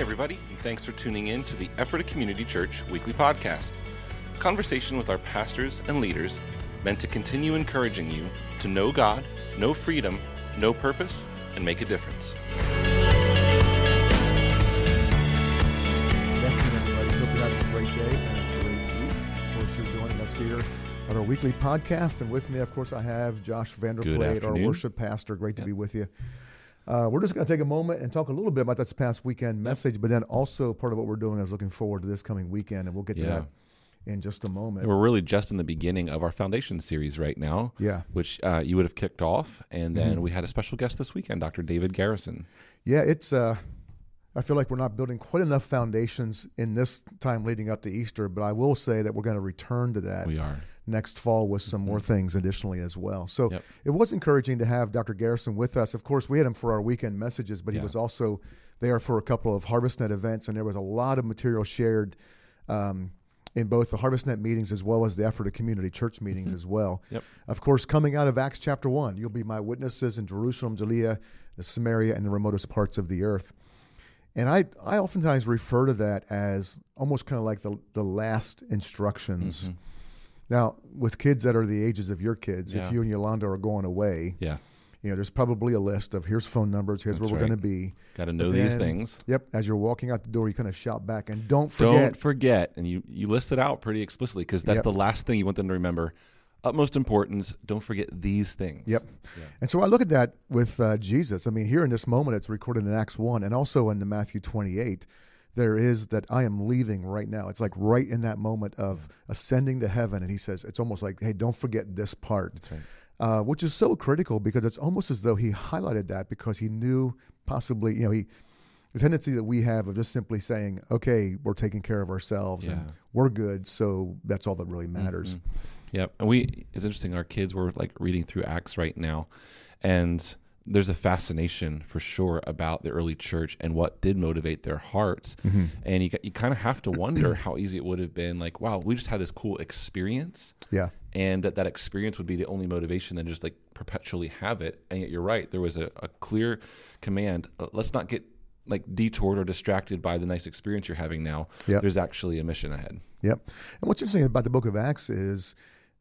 Hey, everybody, and thanks for tuning in to the Ephrata Community Church weekly podcast. Conversation with our pastors and leaders meant to continue encouraging you to know God, know freedom, know purpose, and make a difference. Good afternoon, everybody. Hope you're having a great day and a great week. Of course, you're joining us here on our weekly podcast. And with me, of course, I have Josh Vanderplate, our worship pastor. Great to be with you. Uh, we're just going to take a moment and talk a little bit about this past weekend message, but then also part of what we're doing is looking forward to this coming weekend, and we'll get to Yeah. that in just a moment. We're really just in the beginning of our foundation series right now. Yeah. Mm-hmm. Which uh, you would have kicked off. And then we had a special guest this weekend, Dr. David Garrison. Yeah, it's. Uh, I feel like we're not building quite enough foundations in this time leading up to Easter, but I will say that we're going to return to that We are. next fall with some more things additionally as well. So Yep. it was encouraging to have Dr. Garrison with us. Of course, we had him for our weekend messages, but he Yeah. was also there for a couple of HarvestNet events, and there was a lot of material shared. Um, in both the HarvestNet meetings as well as the Ephrata Community Church meetings as well. Yep. Of course, coming out of Acts chapter 1, you'll be my witnesses in Jerusalem, Judea, the Samaria, and the remotest parts of the earth. And I, I oftentimes refer to that as almost kind of like the, the last instructions. Mm-hmm. Now, with kids that are the ages of your kids, Yeah. if you and Yolanda are going away, Yeah. you know, there's probably a list of here's phone numbers, here's That's where we're going to be. Got to know these things. Yep. As you're walking out the door, you kind of shout back and don't forget. Don't forget. And you, you list it out pretty explicitly because that's Yep. the last thing you want them to remember. Utmost importance. Don't forget these things. Yep. And so I look at that with uh, Jesus. I mean, here in this moment, it's recorded in Acts 1 and also in the Matthew 28. There is that I am leaving right now. It's like right in that moment of ascending to heaven. And he says, it's almost like, hey, don't forget this part. right. Uh, which is so critical because it's almost as though he highlighted that because he knew possibly, you know, he, the tendency that we have of just simply saying, okay, we're taking care of ourselves and we're good. So that's all that really matters. Yep. And we, it's interesting. Our kids were like reading through Acts right now, and there's a fascination for sure about the early church and what did motivate their hearts. Mm-hmm. And you, you kind of have to wonder how easy it would have been. Like, wow, we just had this cool experience, Yeah. and that that experience would be the only motivation than just like perpetually have it. And yet, you're right. There was a, a clear command. uh, let's not get like detoured or distracted by the nice experience you're having now. Yep. There's actually a mission ahead. Yep. And what's interesting about the book of Acts is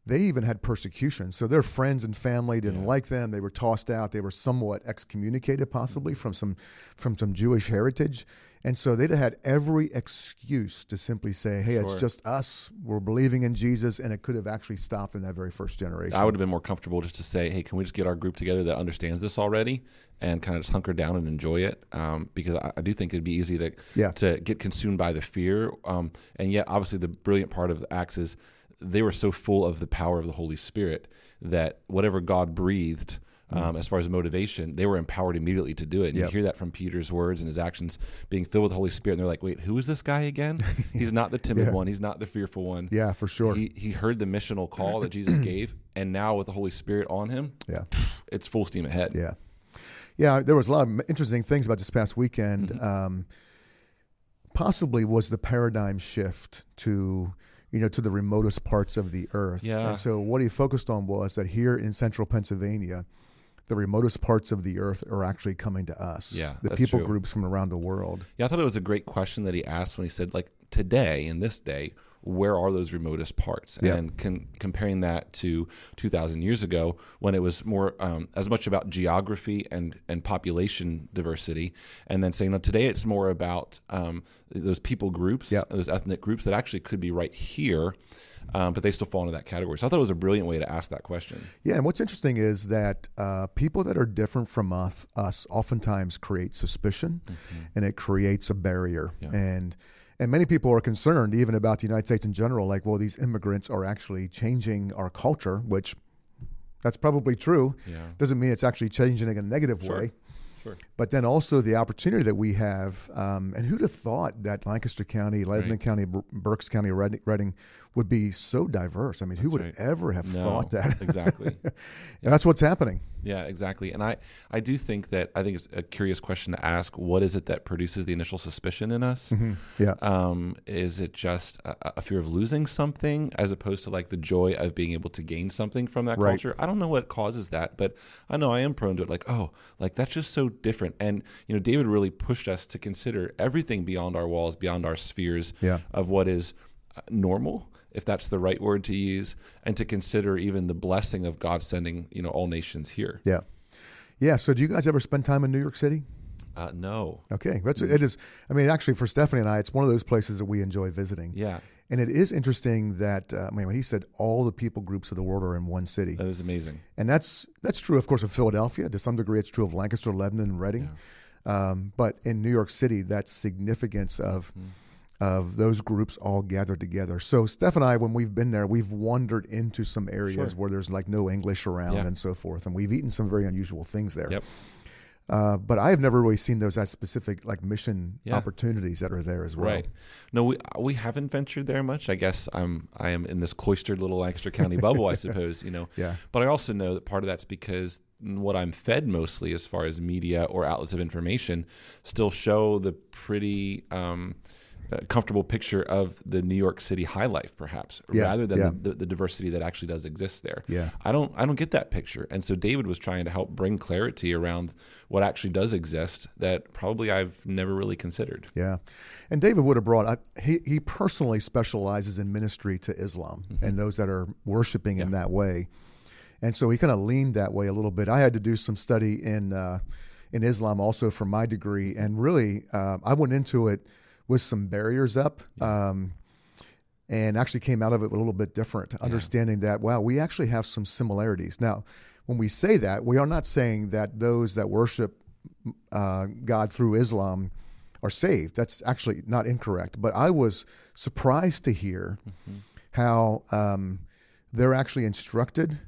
they even had persecution. So their friends and family didn't like them. They were tossed out. They were somewhat excommunicated, possibly from some from some Jewish heritage. And so they'd have had every excuse to simply say, "Hey, it's just us. We're believing in Jesus," and it could have actually stopped in that very first generation. I would have been more comfortable just to say, hey, can we just get our group together that understands this already and kind of just hunker down and enjoy it? Um, because I, I do think it'd be easy to Yeah. to get consumed by the fear. Um, and yet, obviously, the brilliant part of Acts is they were so full of the power of the Holy Spirit that whatever God breathed. Um, as far as motivation, they were empowered immediately to do it. And Yep. you hear that from Peter's words and his actions being filled with the Holy Spirit. And they're like, wait, who is this guy again? He's not the timid Yeah. one. He's not the fearful one yeah, for sure. he he heard the missional call that Jesus gave, and now with the Holy Spirit on him, yeah. it's full steam ahead. Yeah. Yeah, there was a lot of interesting things about this past weekend. Mm-hmm. Um, possibly was the paradigm shift to, you know, to the remotest parts of the earth. Yeah. And so what he focused on was that here in central Pennsylvania, the remotest parts of the earth are actually coming to us. Yeah, The people true. groups from around the world. Yeah, I thought it was a great question that he asked when he said, like, today in this day, where are those remotest parts? Yeah. And con- comparing that to 2,000 years ago, when it was more um, as much about geography and and population diversity, and then saying, no, today it's more about um, those people groups, Yeah. those ethnic groups that actually could be right here, um, but they still fall into that category. So I thought it was a brilliant way to ask that question. Yeah, and what's interesting is that uh, people that are different from us, us oftentimes create suspicion, and it creates a barrier. Mm-hmm. Yeah. And and many people are concerned, even about the United States in general, like, well, these immigrants are actually changing our culture, which that's probably true. Yeah. Doesn't mean it's actually changing in a negative Sure. way. Sure. But then also the opportunity that we have, um, and who'd have thought that Lancaster County, Lebanon Right. County, Berks County, Reading, would be so diverse? I mean, who would right. ever have No, thought that? exactly. And that's what's happening. Yeah, exactly. And I, I do think that I think it's a curious question to ask. What is it that produces the initial suspicion in us? Yeah. Um, is it just a, a fear of losing something as opposed to like the joy of being able to gain something from that Right. culture? I don't know what causes that, but I know I am prone to it. Like, oh, like that's just so so different. And you know, David really pushed us to consider everything beyond our walls, beyond our spheres Yeah. of what is uh, normal, if that's the right word to use, and to consider even the blessing of God sending you know all nations here. Yeah. Yeah. So, do you guys ever spend time in New York City? Uh, no, Okay, that's it is. I mean, actually, for Stephanie and I, it's one of those places that we enjoy visiting. yeah, And it is interesting that uh, I mean, when he said all the people groups of the world are in one city, that is amazing. and that's that's true, of course, of Philadelphia. To some degree, it's true of Lancaster, Lebanon, and Reading. Um, but in New York City, that significance of Mm-hmm. of those groups all gathered together. So Steph and I, when we've been there, we've wandered into some areas Sure. where there's like no English around Yeah. and so forth, and we've eaten some very unusual things there. Yep. Uh, but I have never really seen those as specific like mission Yeah. opportunities that are there as well. Right. No, we we haven't ventured there much. I guess I'm I am in this cloistered little Lancaster County bubble, I suppose. You know. Yeah. But I also know that part of that's because what I'm fed mostly, as far as media or outlets of information, still show the pretty. Um, comfortable picture of the New York City high life, perhaps, Yeah, rather than yeah. the, the, diversity that actually does exist there. Yeah. I don't, I don't get that picture, and so David was trying to help bring clarity around what actually does exist that probably I've never really considered. Yeah, and David would have brought. I, he he personally specializes in ministry to Islam and those that are worshiping in that way, and so he kind of leaned that way a little bit. I had to do some study in uh, in Islam also for my degree, and really uh, I went into it with some barriers up. Um, and actually came out of it a little bit different, understanding that wow, we actually have some similarities. Now, when we say that, we are not saying that those that worship uh, God through Islam are saved. That's actually not incorrect. But I was surprised to hear how um, they're actually instructed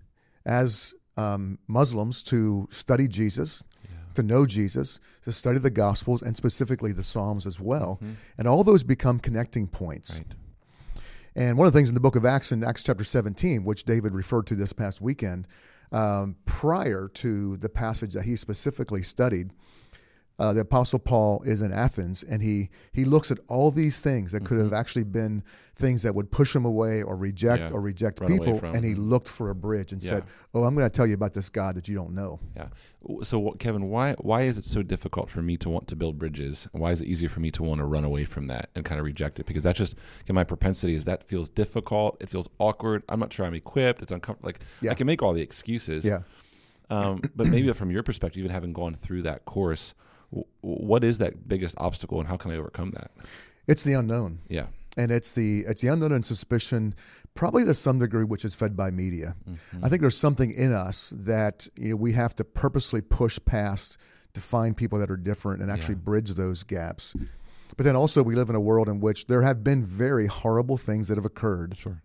as um, Muslims to study Jesus, to know Jesus, to study the Gospels, and specifically the Psalms as well. And all those become connecting points. Right. And one of the things in the book of Acts, in Acts chapter 17, which David referred to this past weekend, um, prior to the passage that he specifically studied, uh, the Apostle Paul is in Athens and he, he looks at all these things that could have actually been things that would push him away or reject Mm-hmm. Yeah, or reject people. And he looked for a bridge and said, Oh, I'm going to tell you about this God that you don't know. Yeah. So, what- Kevin, why why is it so difficult for me to want to build bridges? Why is it easier for me to want to run away from that and kind of reject it? Because that's just again, my propensity is that feels difficult. It feels awkward. I'm not sure I'm equipped. It's uncomfortable. Like Yeah. I can make all the excuses. Yeah. Um, but maybe from your perspective, even having gone through that course, what is that biggest obstacle, and how can I overcome that? It's the unknown. Yeah. and it's the it's the unknown and suspicion, probably to some degree, which is fed by media. Mm-hmm. I think there's something in us that you know, we have to purposely push past to find people that are different and actually bridge those gaps. But then also, we live in a world in which there have been very horrible things that have occurred. Sure.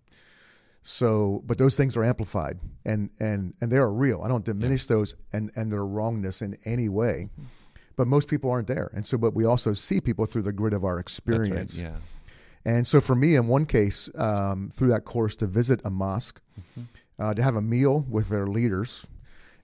So, but those things are amplified and and and they are real. I don't diminish those and and their wrongness in any way. Mm-hmm. But most people aren't there, and so but we also see people through the grid of our experience. right. Yeah. And so for me, in one case, um, through that course, to visit a mosque, uh, to have a meal with their leaders,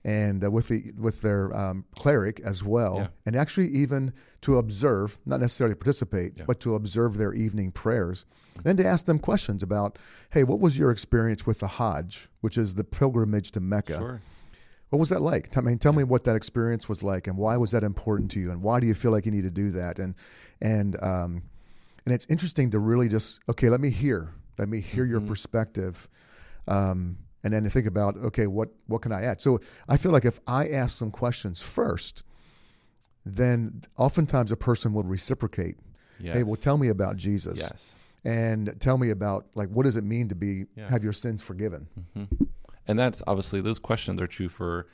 and uh, with the with their um, cleric as well, Yeah. and actually even to observe, not necessarily participate, Yeah. but to observe their evening prayers, and to ask them questions about, hey, what was your experience with the Hajj, which is the pilgrimage to Mecca? Sure. What was that like? I mean, tell me what that experience was like, and why was that important to you, and why do you feel like you need to do that? And and um, and it's interesting to really just okay, let me hear, let me hear your perspective, um, and then to think about okay, what what can I add? So I feel like if I ask some questions first, then oftentimes a person will reciprocate. Yes. Hey, well, tell me about Jesus, Yes. and tell me about like what does it mean to be Yeah. have your sins forgiven? And that's obviously those questions are true for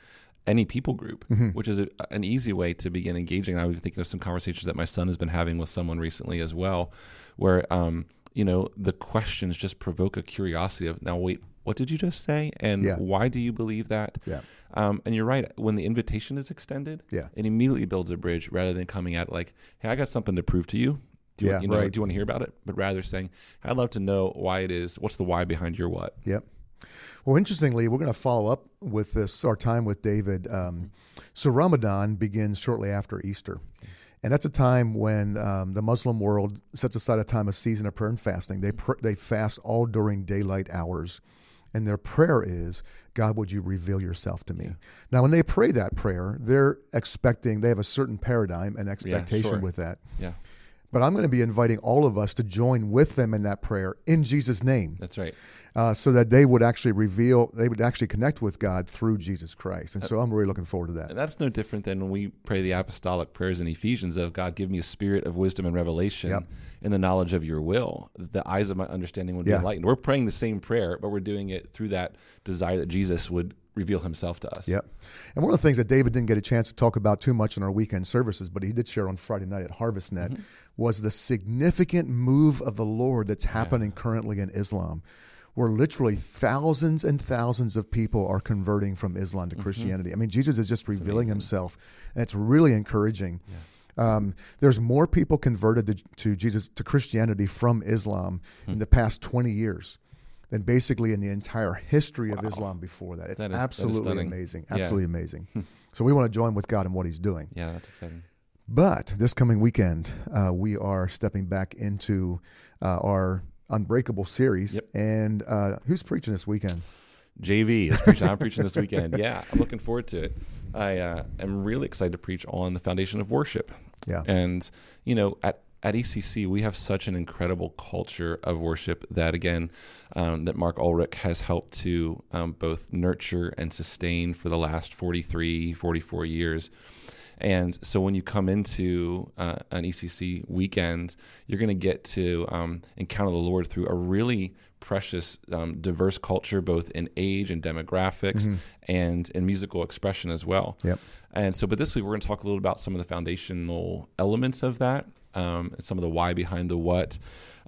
any people group, Mm-hmm. which is a, an easy way to begin engaging. I was thinking of some conversations that my son has been having with someone recently as well, where um, you know the questions just provoke a curiosity of now wait, what did you just say, and Yeah. why do you believe that? Yeah. Um, and you're right. When the invitation is extended, Yeah. it immediately builds a bridge rather than coming at it like, "Hey, I got something to prove to you." Do you, Yeah, you know, right. do you want to hear about it? But rather saying, "I'd love to know why it is. What's the why behind your what?" Yep. Well, interestingly, we're going to follow up with this our time with David. Um, so Ramadan begins shortly after Easter, and that's a time when um, the Muslim world sets aside a time of season of prayer and fasting. They pr- they fast all during daylight hours, And their prayer is, God, would you reveal yourself to me? Now, when they pray that prayer, they're expecting, they have a certain paradigm and expectation sure. with that. Yeah. But I'm going to be inviting all of us to join with them in that prayer in Jesus' name. That's right. Uh, so that they would actually reveal, they would actually connect with God through Jesus Christ. And so I'm really looking forward to that. And that's no different than when we pray the apostolic prayers in Ephesians of God, give me a spirit of wisdom and revelation Yep. in the knowledge of your will, that the eyes of my understanding would be Yeah. enlightened. We're praying the same prayer, but we're doing it through that desire that Jesus would reveal himself to us. Yep. And one of the things that David didn't get a chance to talk about too much in our weekend services, but he did share on Friday night at HarvestNet, Mm-hmm. was the significant move of the Lord that's happening currently in Islam, where literally thousands and thousands of people are converting from Islam to Mm-hmm. Christianity. I mean, Jesus is just revealing himself, and it's really encouraging. Um, there's more people converted to, to Jesus to Christianity from Islam Hmm. in the past 20 years than basically in the entire history of Islam before that. It's That is- that absolutely stunning. amazing. Yeah. Absolutely amazing. so we want to join with God in what He's doing. Yeah, that's exciting. But this coming weekend, uh, we are stepping back into uh, our Unbreakable series. Yep. And uh, who's preaching this weekend? JV is preaching. I'm preaching this weekend. Yeah, I'm looking forward to it. I uh, am really excited to preach on the foundation of worship. Yeah. And you know, at at ECC, we have such an incredible culture of worship that, again, um, that Mark Ulrich has helped to um, both nurture and sustain for the last 43, 44 years. And so when you come into uh, an ECC weekend, you're going to get to um, encounter the Lord through a really precious, um, diverse culture, both in age and demographics and in musical expression as well. Yep. And so, but this week we're going to talk a little about some of the foundational elements of that, um, and some of the why behind the what.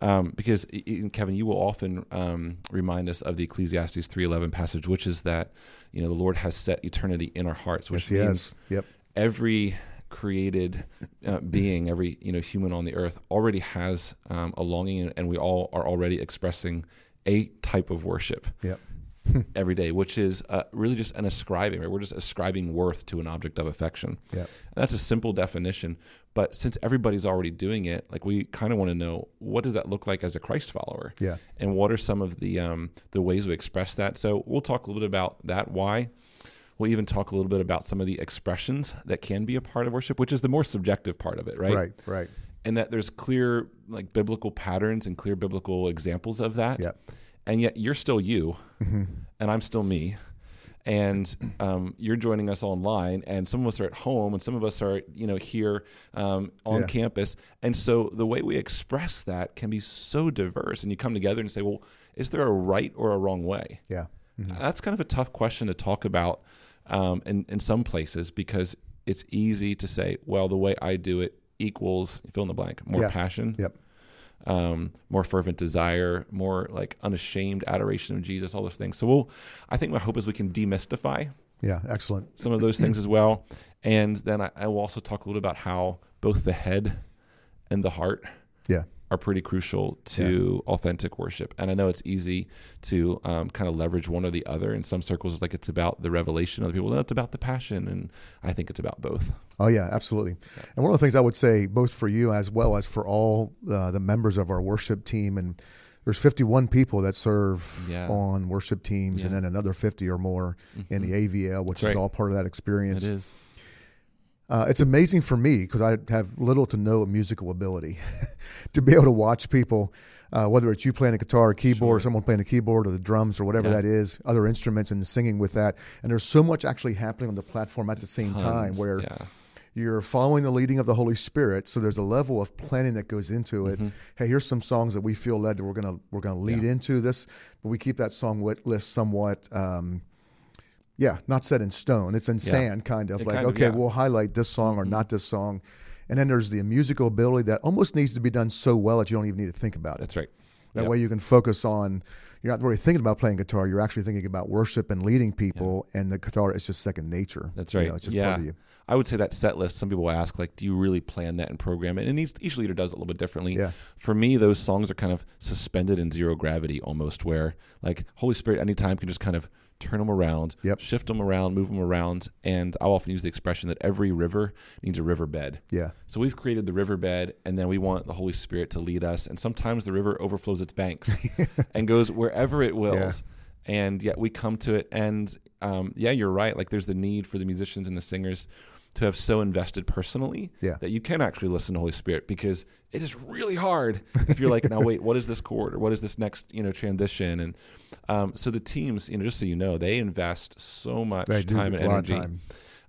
Um, because Kevin, you will often um, remind us of the Ecclesiastes three eleven passage, which is that you know the Lord has set eternity in our hearts, which Yes, He means has. Yep. every created uh, being, every you know human on the earth already has um, a longing, and we all are already expressing a type of worship Yep. every day, which is uh, really just an ascribing. Right, we're just ascribing worth to an object of affection. Yep. That's a simple definition, but since everybody's already doing it, like we kind of want to know what does that look like as a Christ follower, Yeah. and what are some of the um, the ways we express that. So we'll talk a little bit about that. Why? We'll even talk a little bit about some of the expressions that can be a part of worship, which is the more subjective part of it, right? Right. Right. And that there's clear like biblical patterns and clear biblical examples of that. Yep. And yet you're still you, Mm-hmm. and I'm still me. And um, you're joining us online, and some of us are at home, and some of us are, you know, here um, on Yeah. campus. And so the way we express that can be so diverse. And you come together and say, well, is there a right or a wrong way? Yeah. That's kind of a tough question to talk about um, in, in some places because it's easy to say, well, the way I do it equals fill in the blank, more Yeah. passion, Yep. Um, more fervent desire, more like unashamed adoration of Jesus, all those things. So we'll, I think my hope is we can demystify Yeah. Excellent. some of those things as well. And then I, I will also talk a little about how both the head and the heart Yeah. Are pretty crucial to authentic worship. And I know it's easy to um, kind of leverage one or the other. In some circles, it's like it's about the revelation. Other people, no, it's about the passion. And I think it's about both. Oh yeah, absolutely. And one of the things I would say, both for you as well as for all uh, the members of our worship team, and there's 51 people that serve Yeah. on worship teams, and then another 50 or more in the AVL, which That's is right. all part of that experience. It is. Uh, it's amazing for me because I have little to no musical ability to be able to watch people, uh, whether it's you playing a guitar or keyboard, or someone playing a keyboard or the drums or whatever Yeah. that is, other instruments and singing with that. And there's so much actually happening on the platform at the same time where yeah. you're following the leading of the Holy Spirit. So there's a level of planning that goes into it. Hey, here's some songs that we feel led that we're gonna we're gonna lead into this, but we keep that song list somewhat. Um, yeah, not set in stone. It's in sand, kind of It like kind of- okay, yeah. Mm-hmm. we'll highlight this song or not this song, and then there's the musical ability that almost needs to be done so well that you don't even need to think about it. That's right. That Yep. way you can focus on. You're not really thinking about playing guitar. You're actually thinking about worship and leading people, and the guitar is just second nature. That's You right. know, it's just yeah. part of you. I would say that set list, some people ask, like, do you really plan that and program it? And each, each leader does it a little bit differently. Yeah. For me, those songs are kind of suspended in zero gravity almost, where like Holy Spirit anytime can just kind of turn them around, Yep. shift them around, move them around. And I'll often use the expression that every river needs a riverbed. Yeah. So we've created the riverbed, and then we want the Holy Spirit to lead us. And sometimes the river overflows its banks and goes wherever it wills. and yet we come to it and um, yeah you're right like there's the need for the musicians and the singers to have so invested personally Yeah. that you can actually listen to Holy Spirit because it is really hard if you're like, now wait, what is this chord or what is this next you know transition? And um, so the teams, you know, just so you know, they invest so much They time and energy time.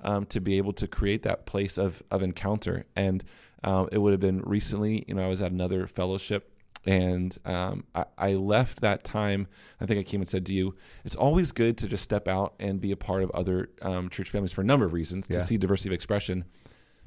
Um, to be able to create that place of of encounter. And um, it would have been recently, you know, I was at another fellowship and um, I, I left that time. I think I came and said to you, it's always good to just step out and be a part of other um, church families for a number of reasons Yeah. to see diversity of expression.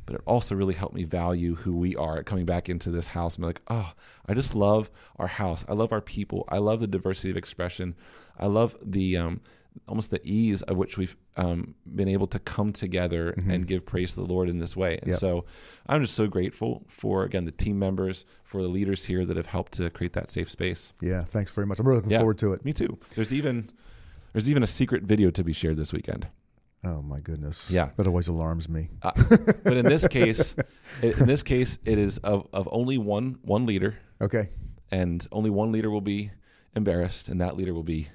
But it also really helped me value who we are coming back into this house. I'm like, oh, I just love our house. I love our people. I love the diversity of expression. I love the um, almost the ease of which we've um, been able to come together and give praise to the Lord in this way. And Mm-hmm. Yep. so I'm just so grateful for again the team members, for the leaders here that have helped to create that safe space. Yeah, thanks very much. I'm really looking Yeah. forward to it. Me too. There's even there's even a secret video to be shared this weekend. Oh my goodness. Yeah. That always alarms me. Uh, but in this case, in this case, it is of, of only one one leader, Okay. and only one leader will be embarrassed, and that leader will be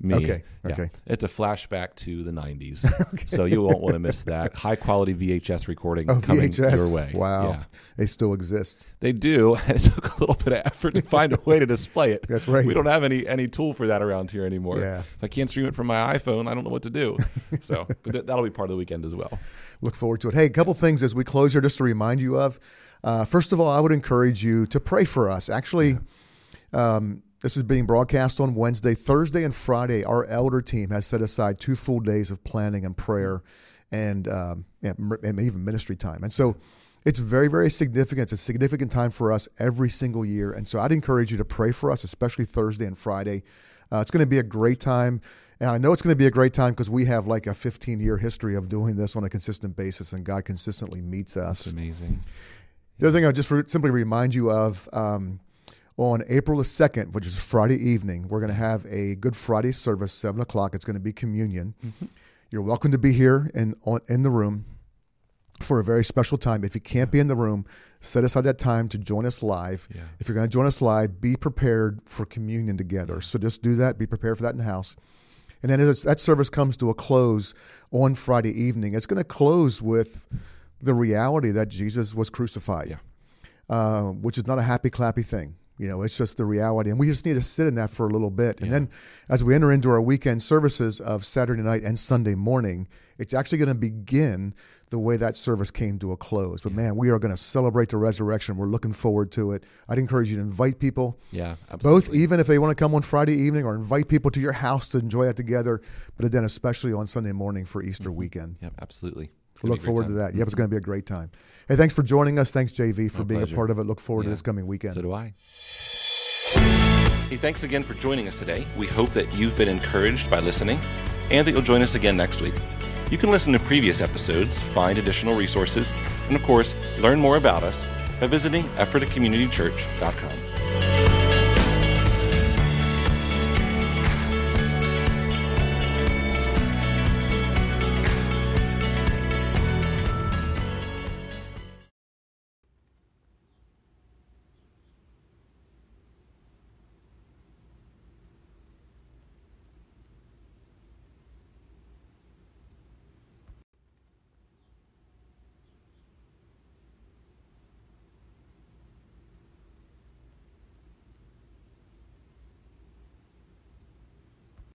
me. Okay, Yeah. okay. It's a flashback to the '90s, so you won't want to miss that high quality VHS recording Oh, coming VHS. your way. Wow. Yeah. They still exist. They do, it took a little bit of effort to find a way to display it. That's right. We don't have any any tool for that around here anymore. Yeah. If I can't stream it from my iPhone, I don't know what to do. So, but th- that'll be part of the weekend as well. Look forward to it. Hey, a couple things as we close here, just to remind you of. Uh, first of all, I would encourage you to pray for us. Actually, um, this is being broadcast on Wednesday, Thursday, and Friday. Our elder team has set aside two full days of planning and prayer, and um, and even ministry time. And so, it's very, very significant. It's a significant time for us every single year. And so, I'd encourage you to pray for us, especially Thursday and Friday. Uh, it's going to be a great time. And I know it's going to be a great time because we have like a 15 year history of doing this on a consistent basis, and God consistently meets us. It's amazing. The other thing I'll just re- simply remind you of um, on April the 2nd, which is Friday evening, we're going to have a Good Friday service, 7 o'clock. It's going to be communion. You're welcome to be here in, on, in the room for a very special time. If you can't be in the room, set aside that time to join us live. Yeah. If you're going to join us live, be prepared for communion together. So just do that. Be prepared for that in the house. And then as that service comes to a close on Friday evening, it's going to close with the reality that Jesus was crucified, Yeah. uh, which is not a happy, clappy thing. You know, it's just the reality. And we just need to sit in that for a little bit. And Yeah. then as we enter into our weekend services of Saturday night and Sunday morning, it's actually going to begin the way that service came to a close. But man, we are going to celebrate the resurrection. We're looking forward to it. I'd encourage you to invite people Yeah, absolutely. both even if they want to come on Friday evening or invite people to your house to enjoy that together, but then especially on Sunday morning for Easter mm-hmm. weekend. Yep, absolally. It's look be a great forward to that. Yep, it's going to be a great time. Hey, thanks for joining us. Thanks, JV, for My being pleasure. a part of it. Look forward to this coming weekend. So do I. Hey, thanks again for joining us today. We hope that you've been encouraged by listening and that you'll join us again next week. You can listen to previous episodes, find additional resources, and of course, learn more about us by visiting ephratacommunitychurch.com.